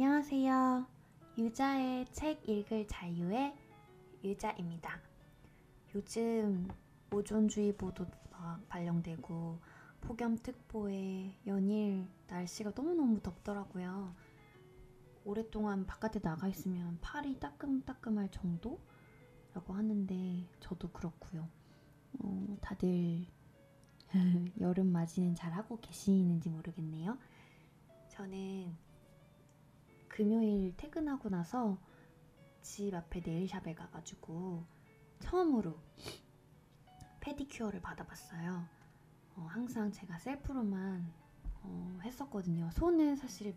안녕하세요. 유자의 책 읽을 자유의 유자입니다. 요즘 오존주의보도 막 발령되고 폭염특보에 연일 날씨가 너무너무 덥더라고요. 오랫동안 바깥에 나가 있으면 팔이 따끔따끔할 정도라고 하는데 저도 그렇고요. 어, 다들 여름 맞이는 잘 하고 계시는지 모르겠네요. 저는 금요일 퇴근하고 나서 집 앞에 네일샵에 가가지고 처음으로 페디큐어를 받아봤어요. 어, 항상 제가 셀프로만 어, 했었거든요. 손은 사실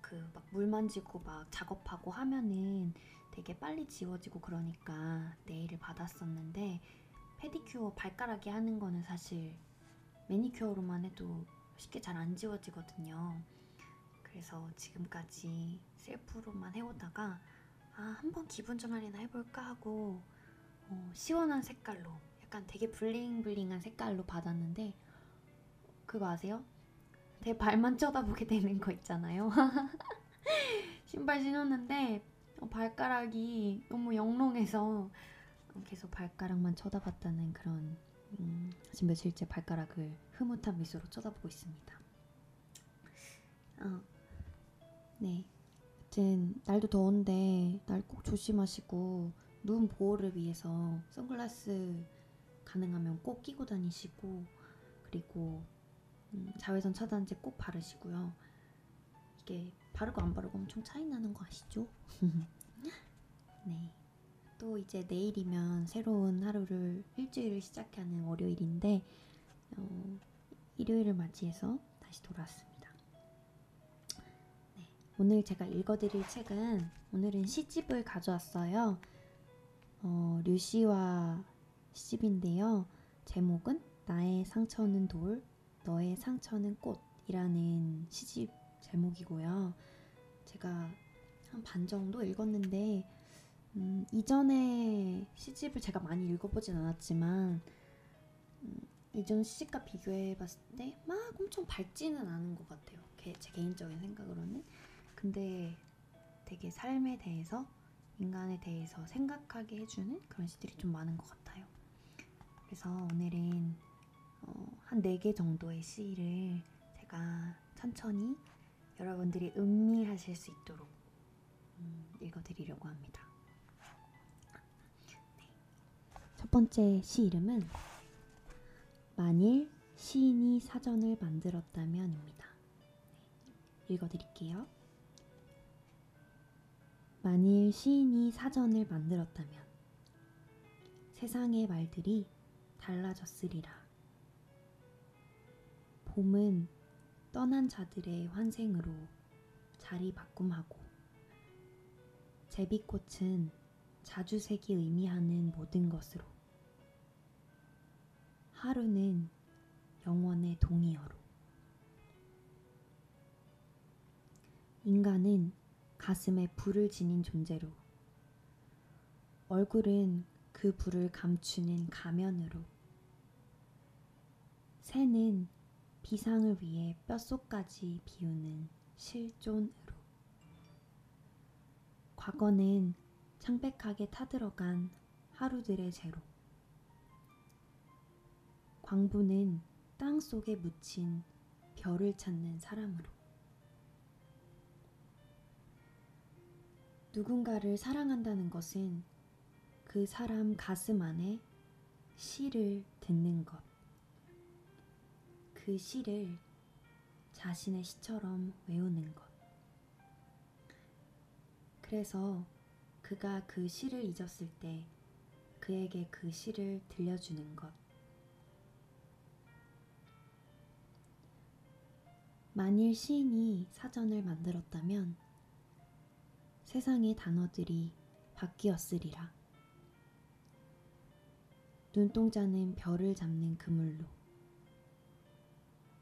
그 막 물 만지고 막 작업하고 하면은 되게 빨리 지워지고 그러니까 네일을 받았었는데 페디큐어 발가락에 하는 거는 사실 매니큐어로만 해도 쉽게 잘 안 지워지거든요. 그래서 지금까지 셀프로만 해오다가 아 한번 기분 전환이나 해볼까 하고 어, 시원한 색깔로 약간 되게 블링블링한 색깔로 받았는데 그거 아세요? 제 발만 쳐다보게 되는 거 있잖아요. 신발 신었는데 어, 발가락이 너무 영롱해서 계속 발가락만 쳐다봤다는 그런 음, 지금 며칠째 발가락을 흐뭇한 미소로 쳐다보고 있습니다. 어, 네. 아무튼 날도 더운데 날 꼭 조심하시고 눈 보호를 위해서 선글라스 가능하면 꼭 끼고 다니시고 그리고 음, 자외선 차단제 꼭 바르시고요. 이게 바르고 안 바르고 엄청 차이 나는 거 아시죠? 네. 또 이제 내일이면 새로운 하루를 일주일을 시작하는 월요일인데 어, 일요일을 맞이해서 다시 돌아왔습니다. 네, 오늘 제가 읽어드릴 책은 오늘은 시집을 가져왔어요. 어, 류시와 시집인데요. 제목은 나의 상처는 돌, 너의 상처는 꽃이라는 시집 제목이고요. 제가 한 반 정도 읽었는데 음, 이전에 시집을 제가 많이 읽어보진 않았지만 음, 이전 시집과 비교해봤을 때 막 엄청 밝지는 않은 것 같아요. 제 개인적인 생각으로는. 근데 되게 삶에 대해서 인간에 대해서 생각하게 해주는 그런 시들이 좀 많은 것 같아요. 그래서 오늘은 어, 한 4개 정도의 시를 제가 천천히 여러분들이 음미하실 수 있도록 음, 읽어드리려고 합니다. 첫 번째 시 이름은 만일 시인이 사전을 만들었다면입니다. 네, 읽어드릴게요. 만일 시인이 사전을 만들었다면 세상의 말들이 달라졌으리라. 봄은 떠난 자들의 환생으로 자리 바꿈하고 제비꽃은 자주색이 의미하는 모든 것으로 하루는 영원의 동의어로 인간은 가슴에 불을 지닌 존재로. 얼굴은 그 불을 감추는 가면으로. 새는 비상을 위해 뼛속까지 비우는 실존으로. 과거는 창백하게 타들어간 하루들의 재로. 광부는 땅 속에 묻힌 별을 찾는 사람으로 누군가를 사랑한다는 것은 그 사람 가슴 안에 시를 듣는 것. 그 시를 자신의 시처럼 외우는 것. 그래서 그가 그 시를 잊었을 때 그에게 그 시를 들려주는 것. 만일 시인이 사전을 만들었다면 세상의 단어들이 바뀌었으리라. 눈동자는 별을 잡는 그물로,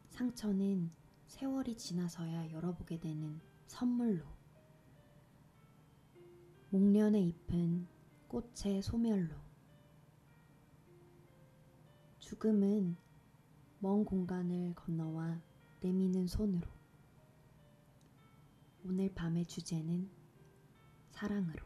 상처는 세월이 지나서야 열어보게 되는 선물로, 목련의 잎은 꽃의 소멸로, 죽음은 먼 공간을 건너와 내미는 손으로, 오늘 밤의 주제는 사랑으로.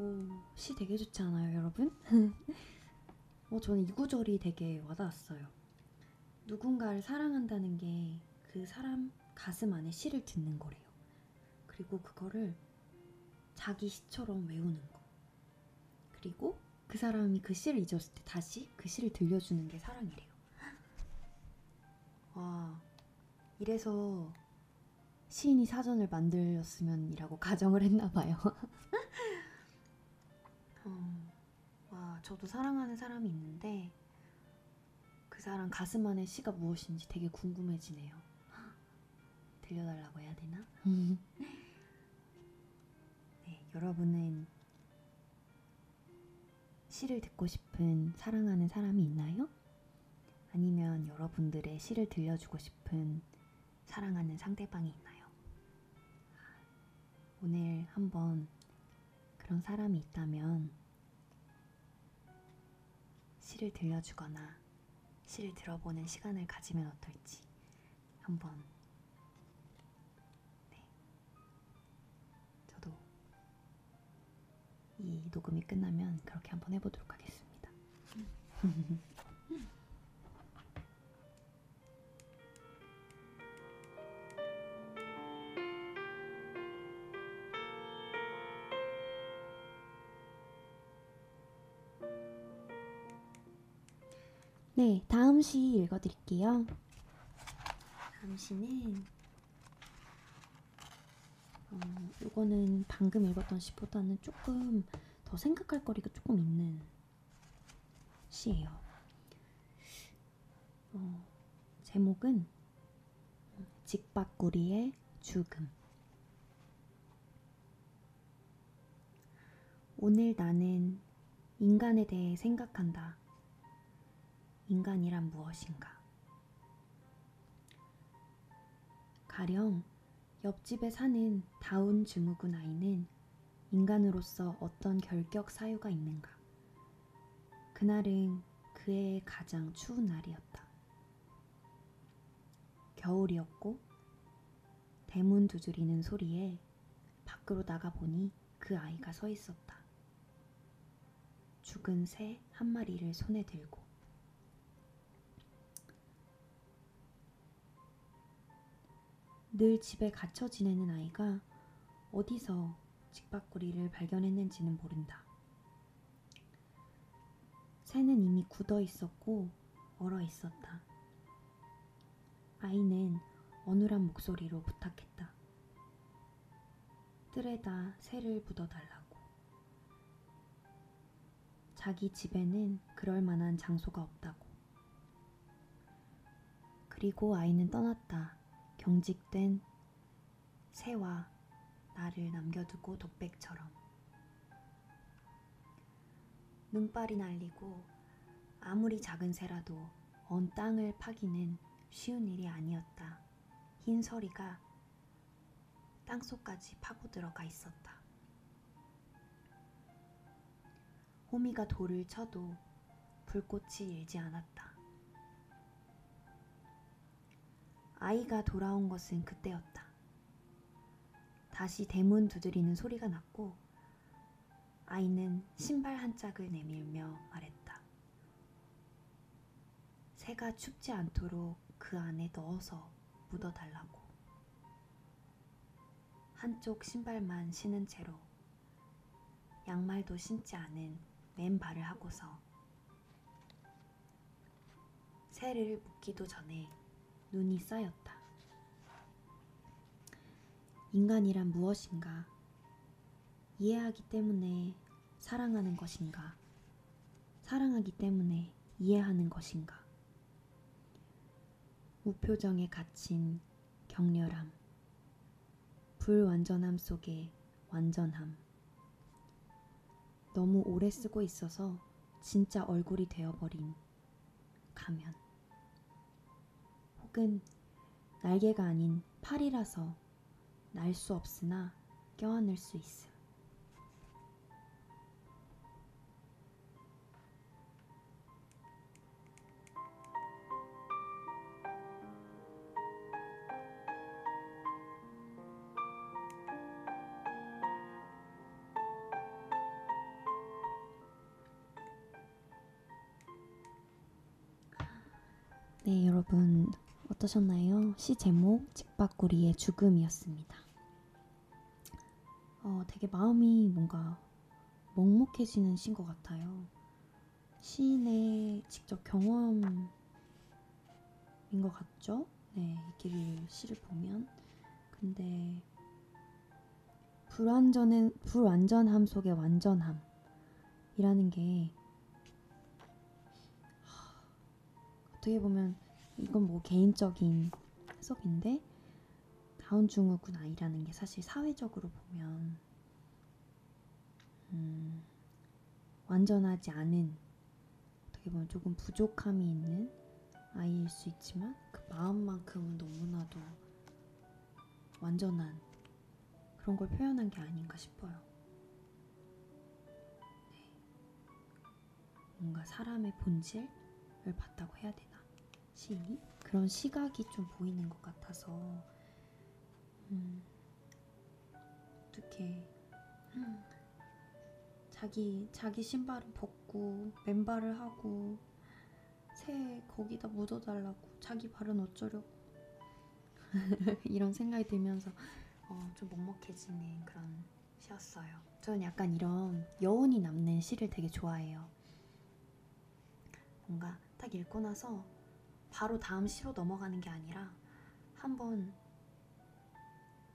오, 시 되게 좋지 않아요, 여러분? 어, 저는 이 구절이 되게 와닿았어요. 누군가를 사랑한다는 게 그 사람 가슴 안에 시를 듣는 거래요. 그리고 그거를 자기 시처럼 외우는 거. 그리고 그 사람이 그 시를 잊었을 때 다시 그 시를 들려주는 게 사랑이래요. 와, 이래서 시인이 사전을 만들었으면이라고 가정을 했나 봐요. 어, 와, 저도 사랑하는 사람이 있는데 그 사람 가슴 안에 시가 무엇인지 되게 궁금해지네요. 들려달라고 해야 되나? 네, 여러분은 시를 듣고 싶은 사랑하는 사람이 있나요? 아니면 여러분들의 시를 들려주고 싶은 사랑하는 상대방이 있나요? 오늘 한번 그런 사람이 있다면 시를 들려주거나 시를 들어보는 시간을 가지면 어떨지 한번 이 녹음이 끝나면 그렇게 한번 해보도록 하겠습니다. 네, 다음 시 읽어드릴게요. 다음 시는 어, 이거는 방금 읽었던 시보다는 조금 더 생각할 거리가 조금 있는 시예요. 어, 제목은 직박구리의 죽음. 오늘 나는 인간에 대해 생각한다. 인간이란 무엇인가? 가령 옆집에 사는 다운 증후군 아이는 인간으로서 어떤 결격 사유가 있는가? 그날은 그 해의 가장 추운 날이었다. 겨울이었고 대문 두드리는 소리에 밖으로 나가보니 그 아이가 서 있었다. 죽은 새 한 마리를 손에 들고 늘 집에 갇혀 지내는 아이가 어디서 직박구리를 발견했는지는 모른다. 새는 이미 굳어 있었고 얼어 있었다. 아이는 어눌한 목소리로 부탁했다. 뜰에다 새를 묻어달라고. 자기 집에는 그럴 만한 장소가 없다고. 그리고 아이는 떠났다. 경직된 새와 나를 남겨두고 독백처럼 눈발이 날리고 아무리 작은 새라도 언 땅을 파기는 쉬운 일이 아니었다. 흰 서리가 땅속까지 파고 들어가 있었다. 호미가 돌을 쳐도 불꽃이 일지 않았다. 아이가 돌아온 것은 그때였다. 다시 대문 두드리는 소리가 났고 아이는 신발 한 짝을 내밀며 말했다. 새가 춥지 않도록 그 안에 넣어서 묻어달라고. 한쪽 신발만 신은 채로 양말도 신지 않은 맨발을 하고서 새를 묶기도 전에 눈이 쌓였다. 인간이란 무엇인가? 이해하기 때문에 사랑하는 것인가? 사랑하기 때문에 이해하는 것인가? 무표정에 갇힌 격렬함, 불완전함 속의 완전함. 너무 오래 쓰고 있어서 진짜 얼굴이 되어버린 가면. 혹은 날개가 아닌 팔이라서 날 수 없으나 껴안을 수 있음. 네, 여러분 어떠셨나요? 시 제목 집밥구리의 죽음이었습니다. 어, 되게 마음이 뭔가 먹먹해지는 시인 것 같아요. 시인의 직접 경험인 것 같죠? 네, 이길 시를 보면. 근데 불완전은 불완전함 속의 완전함이라는 게 어떻게 보면 이건 뭐 개인적인 해석인데 다운 증후군 아이라는 게 사실 사회적으로 보면 음, 완전하지 않은 어떻게 보면 조금 부족함이 있는 아이일 수 있지만 그 마음만큼은 너무나도 완전한 그런 걸 표현한 게 아닌가 싶어요. 네. 뭔가 사람의 본질을 봤다고 해야 되나? 시인이 그런 시각이 좀 보이는 것 같아서 음, 어떻게 음, 자기 자기 신발은 벗고 맨발을 하고 새 거기다 묻어달라고 자기 발은 어쩌려고 이런 생각이 들면서 어, 좀 먹먹해지는 그런 시였어요. 저는 약간 이런 여운이 남는 시를 되게 좋아해요. 뭔가 딱 읽고 나서 바로 다음 시로 넘어가는 게 아니라 한번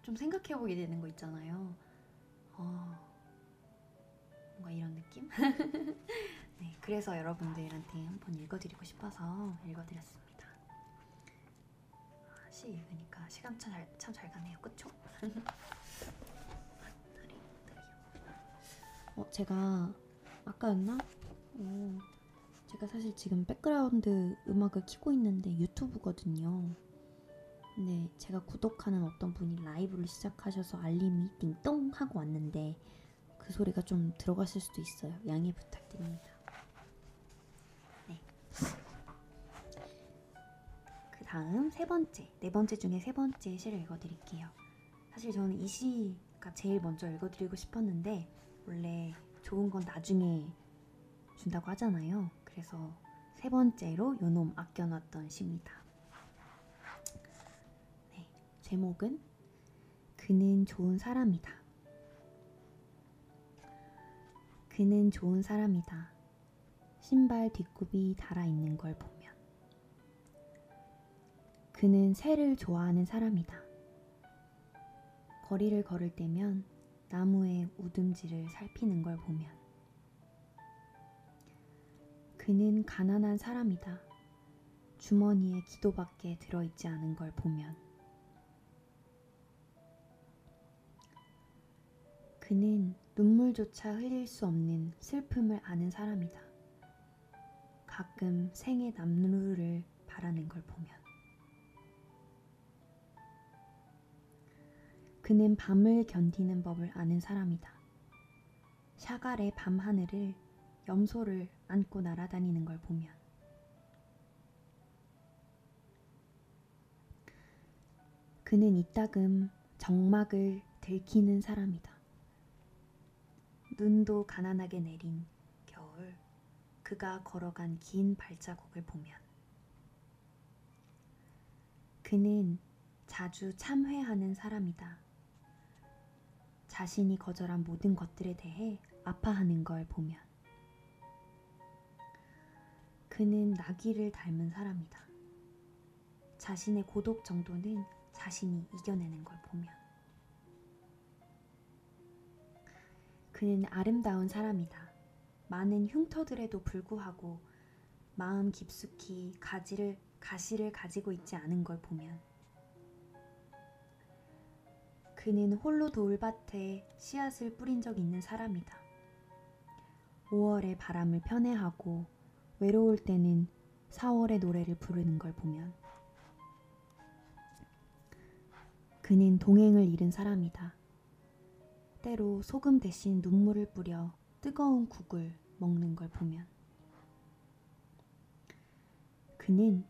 좀 생각해 보게 되는 거 있잖아요. 어, 뭔가 이런 느낌? 네, 그래서 여러분들한테 한번 읽어드리고 싶어서 읽어드렸습니다. 아, 시 읽으니까 시간 참 잘 가네요, 그쵸? 어, 제가 아까였나? 어, 제가 사실 지금 백그라운드 음악을 키고 있는데 유튜브거든요. 근데 제가 구독하는 어떤 분이 라이브를 시작하셔서 알림이 띵동 하고 왔는데 그 소리가 좀 들어갔을 수도 있어요. 양해 부탁드립니다. 네. 그 다음 세 번째, 네 번째 중에 세 번째 시를 읽어드릴게요. 사실 저는 이 시가 제일 먼저 읽어드리고 싶었는데 원래 좋은 건 나중에 준다고 하잖아요. 그래서 세 번째로 요놈 아껴놨던 시입니다. 네, 제목은 그는 좋은 사람이다. 그는 좋은 사람이다. 신발 뒷굽이 달아있는 걸 보면. 그는 새를 좋아하는 사람이다. 거리를 걸을 때면 나무의 우듬지를 살피는 걸 보면. 그는 가난한 사람이다. 주머니에 기도밖에 들어있지 않은 걸 보면. 그는 눈물조차 흘릴 수 없는 슬픔을 아는 사람이다. 가끔 생의 남루를 바라는 걸 보면. 그는 밤을 견디는 법을 아는 사람이다. 샤갈의 밤하늘을 염소를 안고 날아다니는 걸 보면 그는 이따금 정막을 들키는 사람이다. 눈도 가난하게 내린 겨울 그가 걸어간 긴 발자국을 보면 그는 자주 참회하는 사람이다. 자신이 거절한 모든 것들에 대해 아파하는 걸 보면 그는 나귀를 닮은 사람이다. 자신의 고독 정도는 자신이 이겨내는 걸 보면. 그는 아름다운 사람이다. 많은 흉터들에도 불구하고 마음 깊숙이 가지를, 가시를 가지고 있지 않은 걸 보면. 그는 홀로 돌밭에 씨앗을 뿌린 적 있는 사람이다. 5월의 바람을 편애하고 외로울 때는 4월의 노래를 부르는 걸 보면 그는 동행을 잃은 사람이다. 때로 소금 대신 눈물을 뿌려 뜨거운 국을 먹는 걸 보면 그는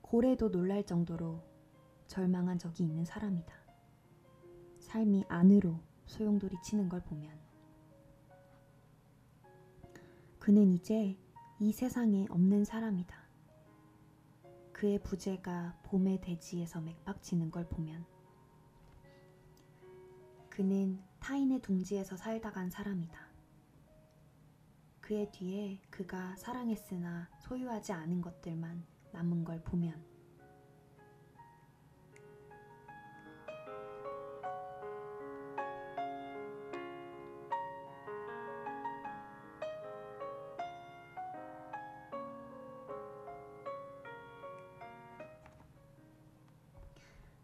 고래도 놀랄 정도로 절망한 적이 있는 사람이다. 삶이 안으로 소용돌이 치는 걸 보면 그는 이제 이 세상에 없는 사람이다. 그의 부재가 봄의 대지에서 맥박치는 걸 보면 그는 타인의 둥지에서 살다 간 사람이다. 그의 뒤에 그가 사랑했으나 소유하지 않은 것들만 남은 걸 보면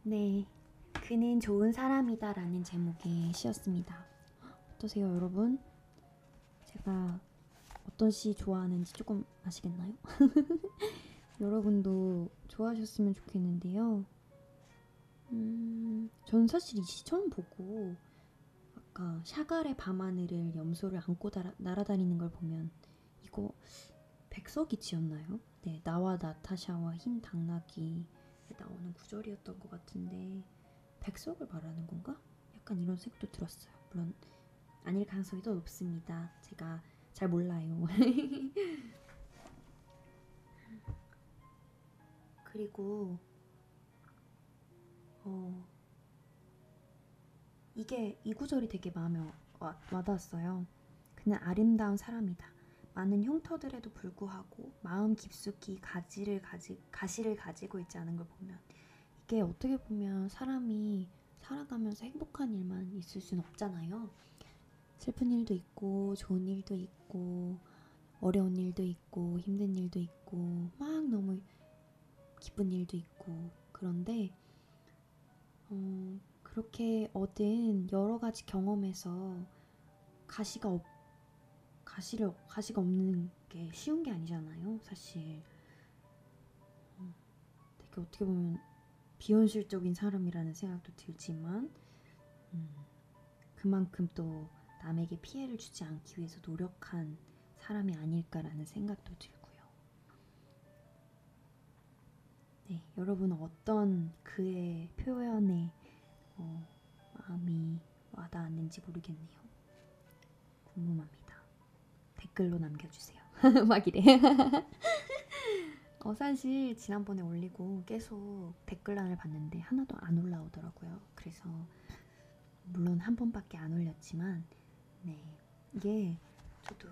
네, 그는 좋은 사람이다 라는 제목의 시였습니다. 어떠세요, 여러분? 제가 어떤 시 좋아하는지 조금 아시겠나요? 여러분도 좋아하셨으면 좋겠는데요. 음, 전 사실 이 시 처음 보고 아까 샤갈의 밤하늘을 염소를 안고 달아, 날아다니는 걸 보면 이거 백석이치였나요? 네, 나와 나타샤와 흰 당나귀 나오는 구절이었던 것 같은데 백석을 말하는 건가? 약간 이런 생각도 들었어요. 물론 아닐 가능성이 더 높습니다. 제가 잘 몰라요. 그리고 어 이게 이 구절이 되게 마음에 와, 와닿았어요. 그는 아름다운 사람이다. 많은 흉터들에도 불구하고 마음 깊숙이 가지를 가지 가시를 가지고 있지 않은 걸 보면 이게 어떻게 보면 사람이 살아가면서 행복한 일만 있을 순 없잖아요. 슬픈 일도 있고 좋은 일도 있고 어려운 일도 있고 힘든 일도 있고 막 너무 기쁜 일도 있고 그런데 어, 그렇게 얻은 여러 가지 경험에서 가시가 없 가시를 가시가 없는 게 쉬운 게 아니잖아요, 사실. 음, 되게 어떻게 보면 비현실적인 사람이라는 생각도 들지만 음, 그만큼 또 남에게 피해를 주지 않기 위해서 노력한 사람이 아닐까라는 생각도 들고요. 네, 여러분은 어떤 그의 표현에 어, 마음이 와닿았는지 모르겠네요. 궁금합니다. 댓글로 남겨주세요. 막 이래. 어, 사실 지난번에 올리고 계속 댓글란을 봤는데 하나도 안 올라오더라고요. 그래서 물론 한 번밖에 안 올렸지만 네 이게 저도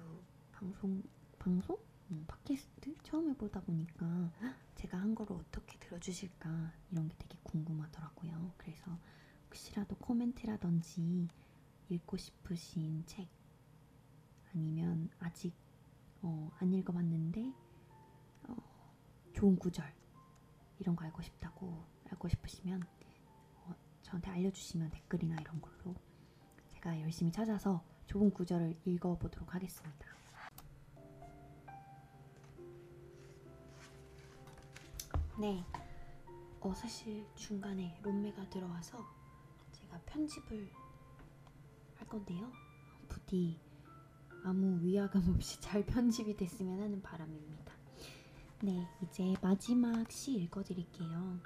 방송 방송 음, 팟캐스트 처음 해보다 보니까 제가 한 거를 어떻게 들어주실까 이런 게 되게 궁금하더라고요. 그래서 혹시라도 코멘트라든지 읽고 싶으신 책 아니면 아직 어, 안 읽어봤는데 어, 좋은 구절 이런 거 알고 싶다고 알고 싶으시면 어, 저한테 알려주시면 댓글이나 이런 걸로 제가 열심히 찾아서 좋은 구절을 읽어보도록 하겠습니다. 네, 어, 사실 중간에 롬메가 들어와서 제가 편집을 할 건데요. 부디 아무 위화감 없이 잘 편집이 됐으면 하는 바람입니다. 네, 이제 마지막 시 읽어드릴게요.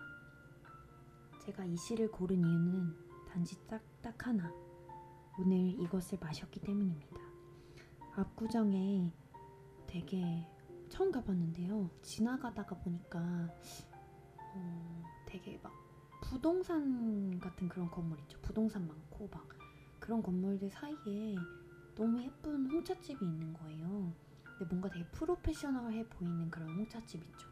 제가 이 시를 고른 이유는 단지 딱, 딱 하나. 오늘 이것을 마셨기 때문입니다. 압구정에 되게 처음 가봤는데요. 지나가다가 보니까 어, 되게 막 부동산 같은 그런 건물 있죠. 부동산 많고 막 그런 건물들 사이에 너무 예쁜 홍차집이 있는 거예요. 근데 뭔가 되게 프로페셔널해 보이는 그런 홍차집 있죠.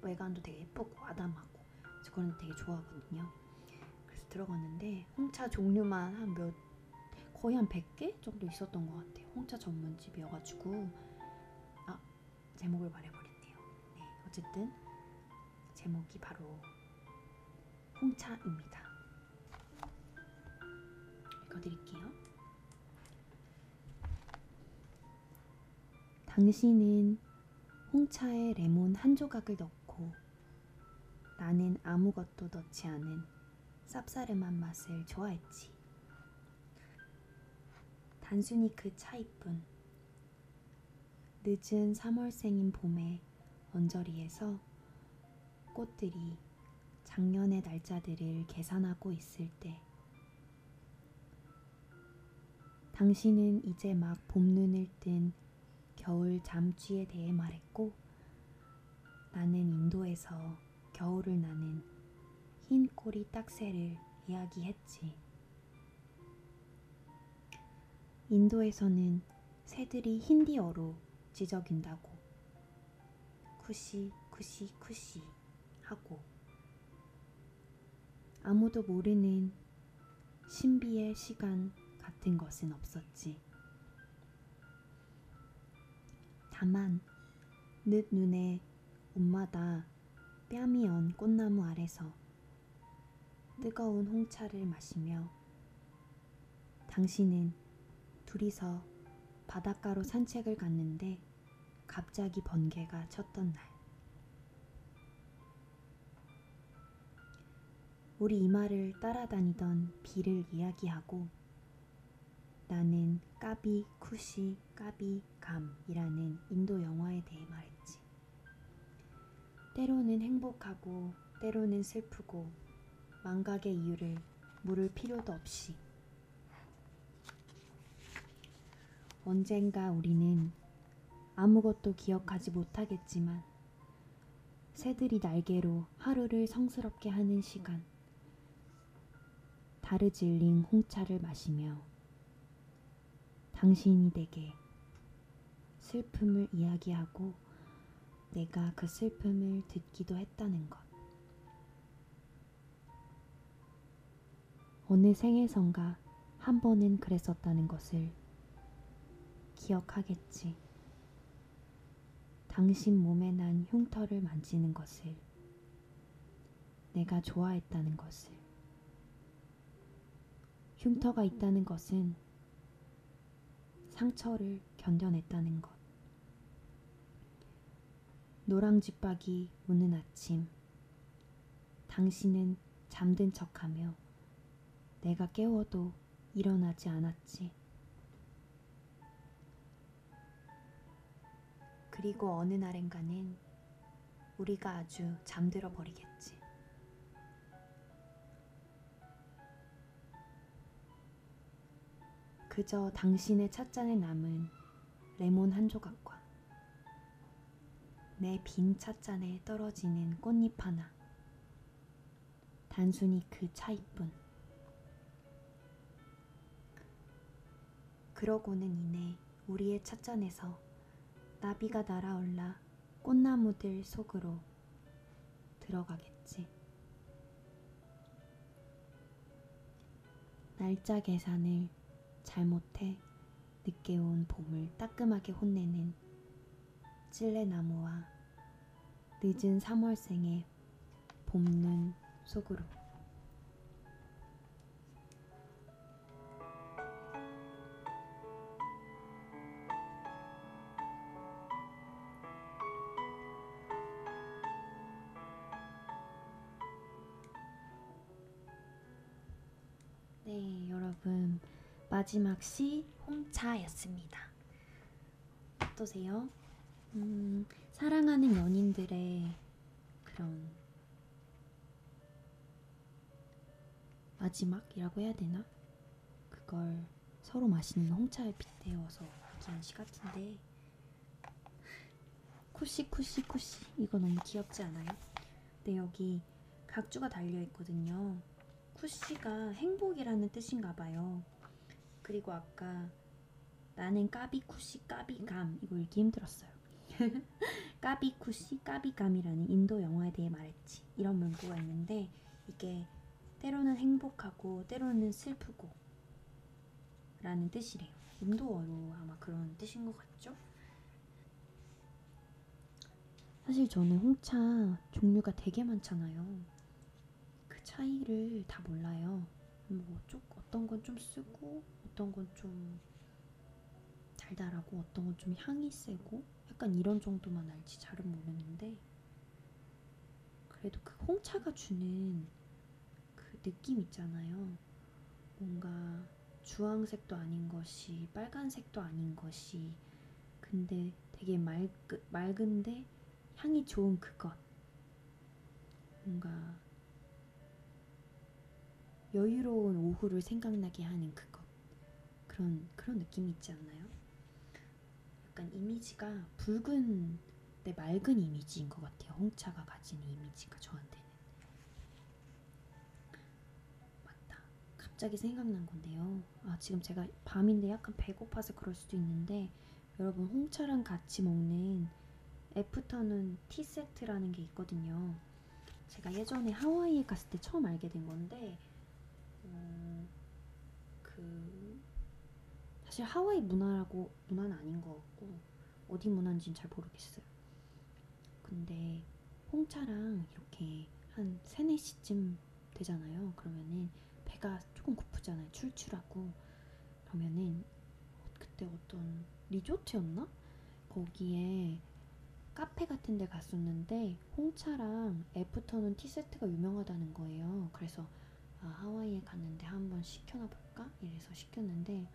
외관도 되게 예쁘고 아담하고 그래서 그런 되게 좋아하거든요. 그래서 들어갔는데 홍차 종류만 한 몇 거의 한 100개 정도 있었던 것 같아요. 홍차 전문집이어가지고 아 제목을 말해버렸네요. 네 어쨌든 제목이 바로 홍차입니다. 읽어드릴게요. 당신은 홍차에 레몬 한 조각을 넣고 나는 아무것도 넣지 않은 쌉싸름한 맛을 좋아했지. 단순히 그 차이뿐. 늦은 3월생인 봄에 언저리에서 꽃들이 작년의 날짜들을 계산하고 있을 때 당신은 이제 막 봄눈을 뜬 겨울 잠쥐에 대해 말했고 나는 인도에서 겨울을 나는 흰 꼬리 딱새를 이야기했지. 인도에서는 새들이 힌디어로 지저귄다고 쿠시 쿠시 쿠시 하고 아무도 모르는 신비의 시간 같은 것은 없었지. 다만 늦 눈에 옷마다 뺨이 언 꽃나무 아래서 뜨거운 홍차를 마시며 당신은 둘이서 바닷가로 산책을 갔는데 갑자기 번개가 쳤던 날. 우리 이마를 따라다니던 비를 이야기하고 나는 까비 쿠시 까비 감이라는 인도 영화에 대해 말했지. 때로는 행복하고 때로는 슬프고 망각의 이유를 물을 필요도 없이 언젠가 우리는 아무것도 기억하지 못하겠지만 새들이 날개로 하루를 성스럽게 하는 시간 다르질링 홍차를 마시며 당신이 내게 슬픔을 이야기하고 내가 그 슬픔을 듣기도 했다는 것. 어느 생에선가 한 번은 그랬었다는 것을 기억하겠지. 당신 몸에 난 흉터를 만지는 것을 내가 좋아했다는 것을 흉터가 있다는 것은 상처를 견뎌냈다는 것. 노랑쥐박이 우는 아침, 당신은 잠든 척하며 내가 깨워도 일어나지 않았지. 그리고 어느 날엔가는 우리가 아주 잠들어 버리겠지. 그저 당신의 찻잔에 남은 레몬 한 조각과 내 빈 찻잔에 떨어지는 꽃잎 하나. 단순히 그 차이뿐. 그러고는 이내 우리의 찻잔에서 나비가 날아올라 꽃나무들 속으로 들어가겠지. 날짜 계산을 잘못해 늦게 온 봄을 따끔하게 혼내는 찔레나무와 늦은 3월생의 봄눈 속으로 마지막 시 홍차였습니다. 어떠세요? 음, 사랑하는 연인들의 그런 마지막이라고 해야 되나? 그걸 서로 마시는 홍차에 빗대어서 얘기한 시 같은데 쿠시 쿠시 쿠시 이거 너무 귀엽지 않아요? 근데 여기 각주가 달려 있거든요. 쿠시가 행복이라는 뜻인가 봐요. 그리고 아까 나는 까비쿠시 까비감 이거 읽기 힘들었어요. 까비쿠시 까비감이라는 인도 영화에 대해 말했지. 이런 문구가 있는데 이게 때로는 행복하고 때로는 슬프고 라는 뜻이래요. 인도어로 아마 그런 뜻인 것 같죠? 사실 저는 홍차 종류가 되게 많잖아요. 그 차이를 다 몰라요. 뭐 좀, 어떤 건 좀 쓰고 어떤 건좀 달달하고 어떤 건좀 향이 세고 약간 이런 정도만 알지 잘은 모르는데 그래도 그 홍차가 주는 그 느낌 있잖아요. 뭔가 주황색도 아닌 것이 빨간색도 아닌 것이 근데 되게 맑, 맑은데 향이 좋은 그것 뭔가 여유로운 오후를 생각나게 하는 그것 그런 그런 느낌이 있지 않나요? 약간 이미지가 붉은 데 맑은 이미지인 것 같아요. 홍차가 가지는 이미지가 저한테는 맞다. 갑자기 생각난 건데요. 아 지금 제가 밤인데 약간 배고파서 그럴 수도 있는데 여러분 홍차랑 같이 먹는 애프터눈 티 세트라는 게 있거든요. 제가 예전에 하와이에 갔을 때 처음 알게 된 건데 어, 그 사실 하와이 문화라고 문화는 아닌 것 같고 어디 문화인지는 잘 모르겠어요. 근데 홍차랑 이렇게 한 3, 4시쯤 되잖아요. 그러면은 배가 조금 고프잖아요. 출출하고 그러면은 그때 어떤 리조트였나? 거기에 카페 같은 데 갔었는데 홍차랑 애프터눈 티 세트가 유명하다는 거예요. 그래서 아, 하와이에 갔는데 한번 시켜나 볼까? 이래서 시켰는데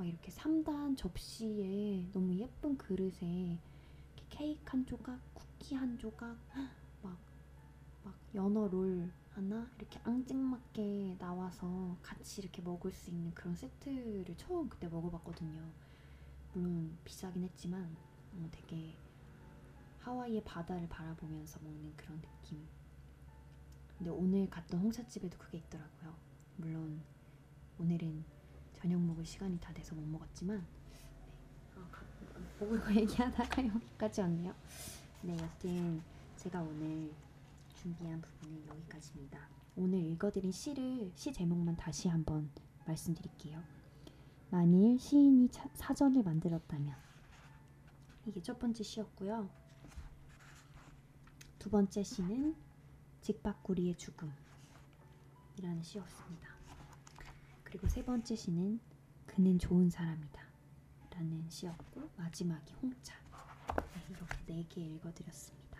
막 이렇게 3단 접시에 너무 예쁜 그릇에 케이크 한 조각, 쿠키 한 조각, 막, 막 연어 롤 하나 이렇게 앙증맞게 나와서 같이 이렇게 먹을 수 있는 그런 세트를 처음 그때 먹어봤거든요. 물론 비싸긴 했지만 어, 되게 하와이의 바다를 바라보면서 먹는 그런 느낌. 근데 오늘 갔던 홍차집에도 그게 있더라고요. 물론 오늘은 저녁 먹을 시간이 다 돼서 못 먹었지만 네. 아, 거 얘기하다가 여기까지 왔네요. 네, 여튼 제가 오늘 준비한 부분은 여기까지입니다. 오늘 읽어드린 시를 시 제목만 다시 한번 말씀드릴게요. 만일 시인이 차- 사전을 만들었다면 이게 첫 번째 시였고요. 두 번째 시는 직박구리의 죽음이라는 시였습니다. 그리고 세 번째 시는 그는 좋은 사람이다 라는 시였고 마지막이 홍차 네, 이렇게 네개 읽어드렸습니다.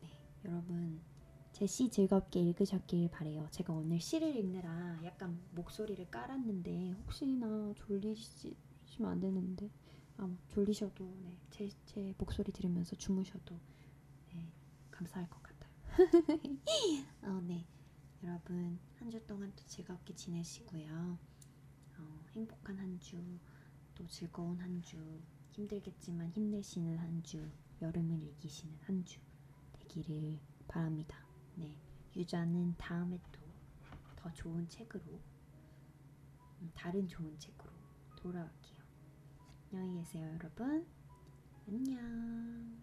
네, 여러분 제 시 즐겁게 읽으셨길 바래요. 제가 오늘 시를 읽느라 약간 목소리를 깔았는데 혹시나 졸리시면 안 되는데 아, 뭐 졸리셔도 네, 제, 제 목소리 들으면서 주무셔도 네, 감사할 것 같아요. 어, 네, 여러분 한주 동안 또 즐겁게 지내시고요. 어, 행복한 한 주, 또 즐거운 한 주, 힘들겠지만 힘내시는 한 주, 여름을 이기시는 한 주 되기를 바랍니다. 네, 유자는 다음에 또더 좋은 책으로, 음, 다른 좋은 책으로 돌아올게요. 안녕히 계세요, 여러분. 안녕.